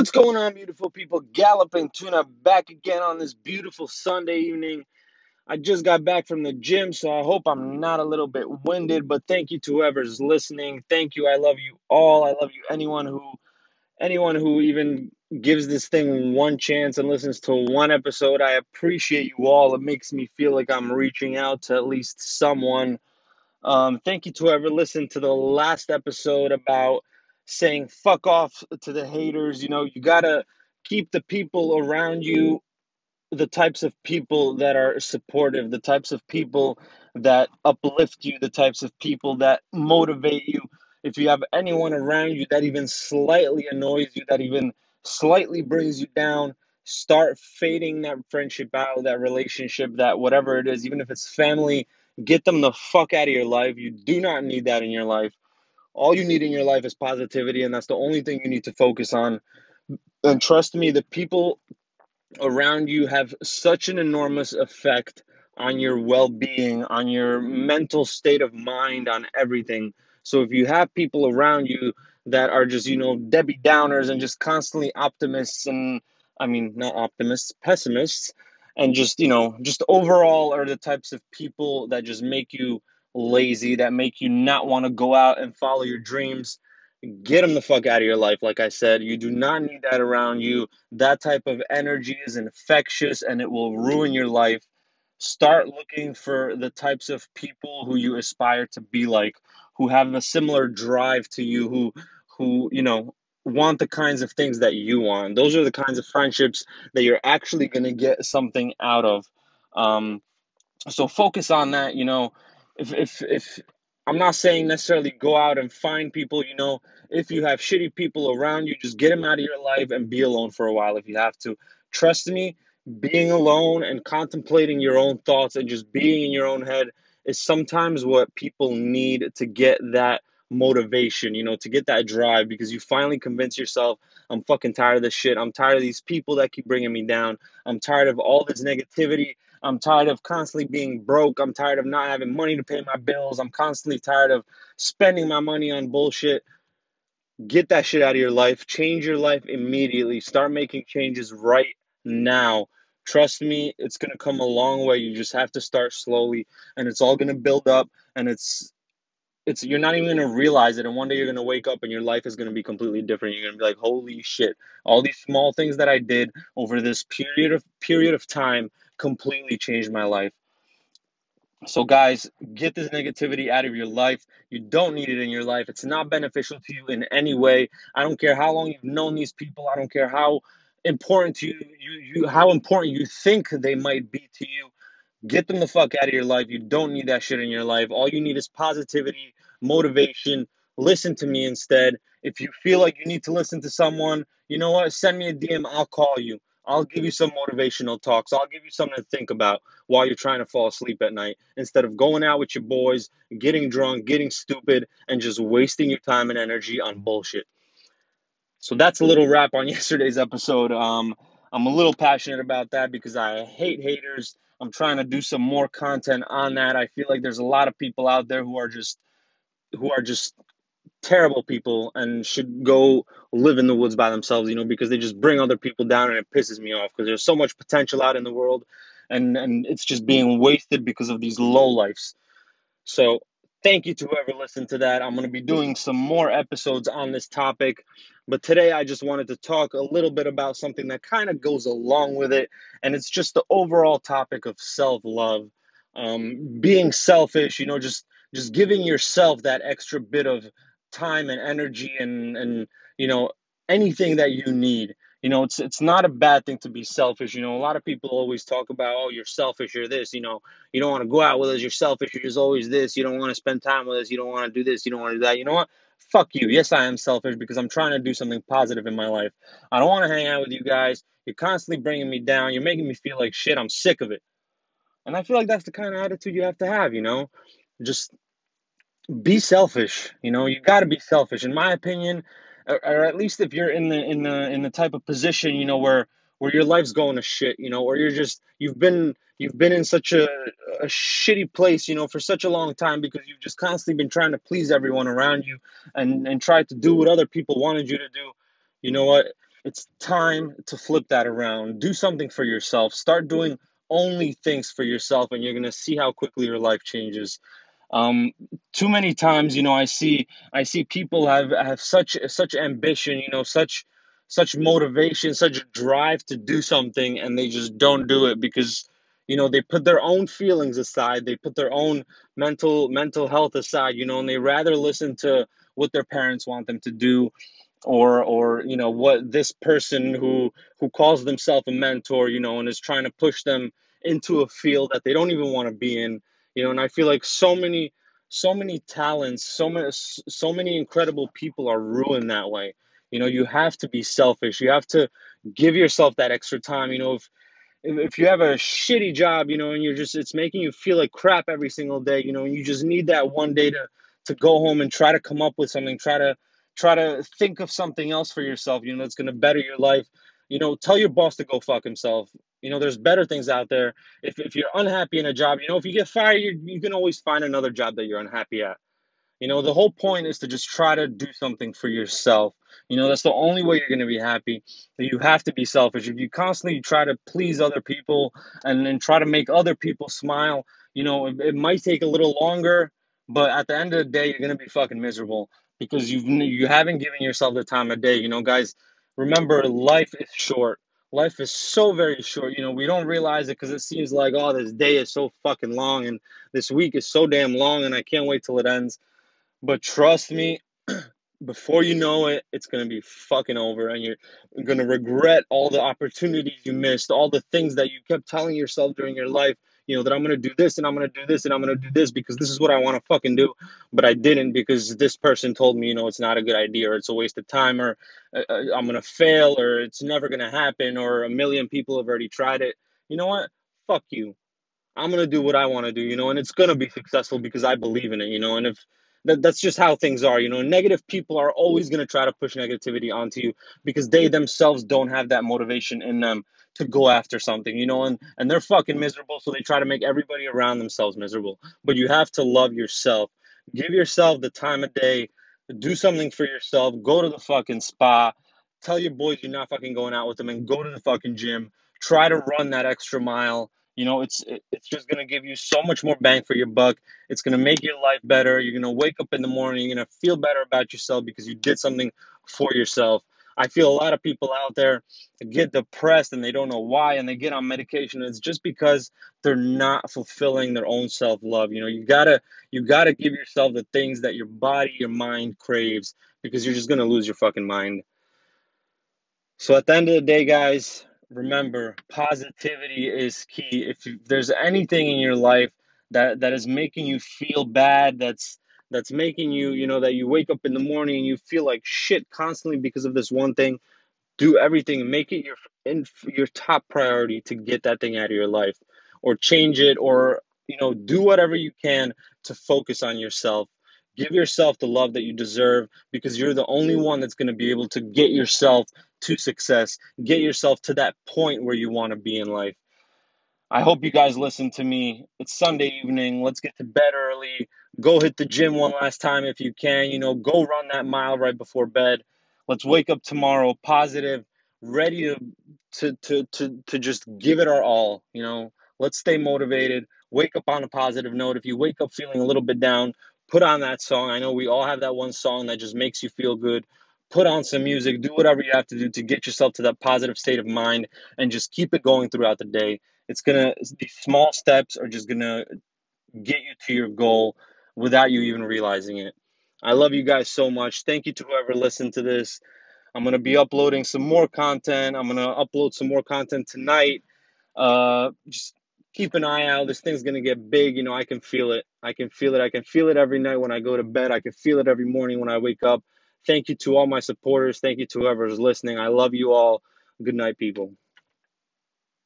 What's going on, beautiful people? Galloping Tuna back again on this beautiful Sunday evening. I just got back from the gym, so I hope I'm not a little bit winded, but thank you to whoever's listening. Thank you. I love you all. I love you anyone who anyone who even gives this thing one chance and listens to one episode. I appreciate you all. It makes me feel like I'm reaching out to at least someone. Um, thank you to whoever listened to the last episode about saying fuck off to the haters. You know, you gotta keep the people around you the types of people that are supportive, the types of people that uplift you, the types of people that motivate you. If you have anyone around you that even slightly annoys you, that even slightly brings you down, start fading that friendship out, that relationship, that whatever it is, even if it's family, get them the fuck out of your life. You do not need that in your life. All you need in your life is positivity, and that's the only thing you need to focus on. And trust me, the people around you have such an enormous effect on your well-being, on your mental state of mind, on everything. So if you have people around you that are just, you know, Debbie Downers and just constantly optimists and I mean not optimists, pessimists, and just, you know, just overall are the types of people that just make you lazy, that make you not want to go out and follow your dreams Get them the fuck out of your life. Like I said, you do not need that around you. That type of energy is infectious and it will ruin your life. Start looking for the types of people who you aspire to be like, who have a similar drive to you, who, who, you know, want the kinds of things that you want. Those are the kinds of friendships that you're actually going to get something out of. Um, so focus on that. You know, if if if I'm not saying necessarily go out and find people, you know, if you have shitty people around you, just get them out of your life and be alone for a while if you have to. Trust me, being alone and contemplating your own thoughts and just being in your own head is sometimes what people need to get that motivation, you know, to get that drive because you finally convince yourself, I'm fucking tired of this shit. I'm tired of these people that keep bringing me down. I'm tired of all this negativity. I'm tired of constantly being broke. I'm tired of not having money to pay my bills. I'm constantly tired of spending my money on bullshit. Get that shit out of your life. Change your life immediately. Start making changes right now. Trust me, it's going to come a long way. You just have to start slowly and it's all going to build up and it's it's you're not even going to realize it and one day you're going to wake up and your life is going to be completely different. You're going to be like, "Holy shit. All these small things that I did over this period of period of time completely changed my life. So, guys, get this negativity out of your life. You don't need it in your life. It's not beneficial to you in any way. I don't care how long you've known these people. I don't care how important to you, you, you how important you think they might be to you. Get them the fuck out of your life. You don't need that shit in your life. All you need is positivity, motivation. Listen to me instead. If you feel like you need to listen to someone, you know what? Send me a DM. I'll call you. I'll give you some motivational talks. I'll give you something to think about while you're trying to fall asleep at night instead of going out with your boys, getting drunk, getting stupid, and just wasting your time and energy on bullshit. So that's a little wrap on yesterday's episode. Um, I'm a little passionate about that because I hate haters. I'm trying to do some more content on that. I feel like there's a lot of people out there who are just who are just terrible people and should go live in the woods by themselves, you know, because they just bring other people down and it pisses me off because there's so much potential out in the world and and it's just being wasted because of these low lives. So, thank you to whoever listened to that. I'm going to be doing some more episodes on this topic, but today I just wanted to talk a little bit about something that kind of goes along with it, and it's just the overall topic of self-love. Um, being selfish, you know, just just giving yourself that extra bit of time and energy and and you know anything that you need. You know it's it's not a bad thing to be selfish. You know a lot of people always talk about oh you're selfish you're this you know. You don't want to go out with us you're selfish you're just always this. You don't want to spend time with us you don't want to do this you don't want to do that. You know what? Fuck you. Yes i am selfish because i'm trying to do something positive in my life. I don't want to hang out with you guys. You're constantly bringing me down. You're making me feel like shit. I'm sick of it. And i feel like that's the kind of attitude you have to have you know? Just be selfish. You know, you got to be selfish, in my opinion, or, or, at least if you're in the in the in the type of position, you know, where where your life's going to shit, you know, or you're just you've been you've been in such a, a shitty place, you know, for such a long time because you've just constantly been trying to please everyone around you and and try to do what other people wanted you to do. You know what? It's time to flip that around. Do something for yourself. Start doing only things for yourself, and you're gonna see how quickly your life changes. Um, too many times, you know, I see I see people have have such such ambition, you know, such such motivation, such drive to do something, and they just don't do it because you know they put their own feelings aside, they put their own mental mental health aside, you know, and they rather listen to what their parents want them to do or or you know what this person who who calls themselves a mentor you know and is trying to push them into a field that they don't even want to be in you know and i feel like so many so many talents so many so many incredible people are ruined that way you know you have to be selfish you have to give yourself that extra time you know if if you have a shitty job, you know, and you're just it's making you feel like crap every single day, you know, and you just need that one day to to go home and try to come up with something, try to try to think of something else for yourself, you know, that's going to better your life. You know, tell your boss to go fuck himself. You know, there's better things out there. If if you're unhappy in a job, you know, if you get fired, you you can always find another job that you're unhappy at. You know, the whole point is to just try to do something for yourself. You know, that's the only way you're going to be happy. You have to be selfish. If you constantly try to please other people and then try to make other people smile, you know, it, it might take a little longer, but at the end of the day, you're going to be fucking miserable because you've you haven't given yourself the time of day. You know, guys, remember life is short. Life is so very short. You know, we don't realize it because it seems like, oh, this day is so fucking long and this week is so damn long and I can't wait till it ends but trust me, before you know it, it's going to be fucking over and you're going to regret all the opportunities you missed, all the things that you kept telling yourself during your life, you know, that I'm going to do this and I'm going to do this and I'm going to do this because this is what I want to fucking do. But I didn't because this person told me, you know, it's not a good idea or it's a waste of time or uh, uh I'm going to fail or it's never going to happen or a million people have already tried it. You know what? Fuck you. I'm going to do what I want to do, you know, and it's going to be successful because I believe in it, you know, and if that, that's just how things are. You know, negative people are always going to try to push negativity onto you because they themselves don't have that motivation in them to go after something, you know, and, and they're fucking miserable. So they try to make everybody around themselves miserable. But you have to love yourself. Give yourself the time of day. Do something for yourself. Go to the fucking spa. Tell your boys you're not fucking going out with them and go to the fucking gym. Try to run that extra mile you know, it's it's just gonna give you so much more bang for your buck. It's gonna make your life better. You're gonna wake up in the morning. You're gonna feel better about yourself because you did something for yourself. I feel a lot of people out there get depressed and they don't know why, and they get on medication. It's just because they're not fulfilling their own self love. You know, you gotta you gotta give yourself the things that your body, your mind craves, because you're just gonna lose your fucking mind. So at the end of the day, guys, remember positivity is key. If there's anything in your life that that is making you feel bad that's that's making you you know that you wake up in the morning and you feel like shit constantly because of this one thing do everything. Make it your in your top priority to get that thing out of your life or change it or you know do whatever you can to focus on yourself Give yourself the love that you deserve because you're the only one that's going to be able to get yourself to success, get yourself to that point where you want to be in life. I hope you guys listen to me. It's Sunday evening. Let's get to bed early. Go hit the gym one last time if you can. You know, go run that mile right before bed. Let's wake up tomorrow positive, ready to to to to, to just give it our all, you know. Let's stay motivated. Wake up on a positive note. If you wake up feeling a little bit down, put on that song. I know we all have that one song that just makes you feel good. Put on some music, do whatever you have to do to get yourself to that positive state of mind and just keep it going throughout the day. It's gonna, these small steps are just gonna get you to your goal without you even realizing it. I love you guys so much. Thank you to whoever listened to this. I'm gonna be uploading some more content. I'm gonna upload some more content tonight. Uh, just keep an eye out. This thing's gonna get big. You know, I can feel it. I can feel it. I can feel it every night when I go to bed. I can feel it every morning when I wake up. Thank you to all my supporters. Thank you to whoever's listening. I love you all. Good night, people.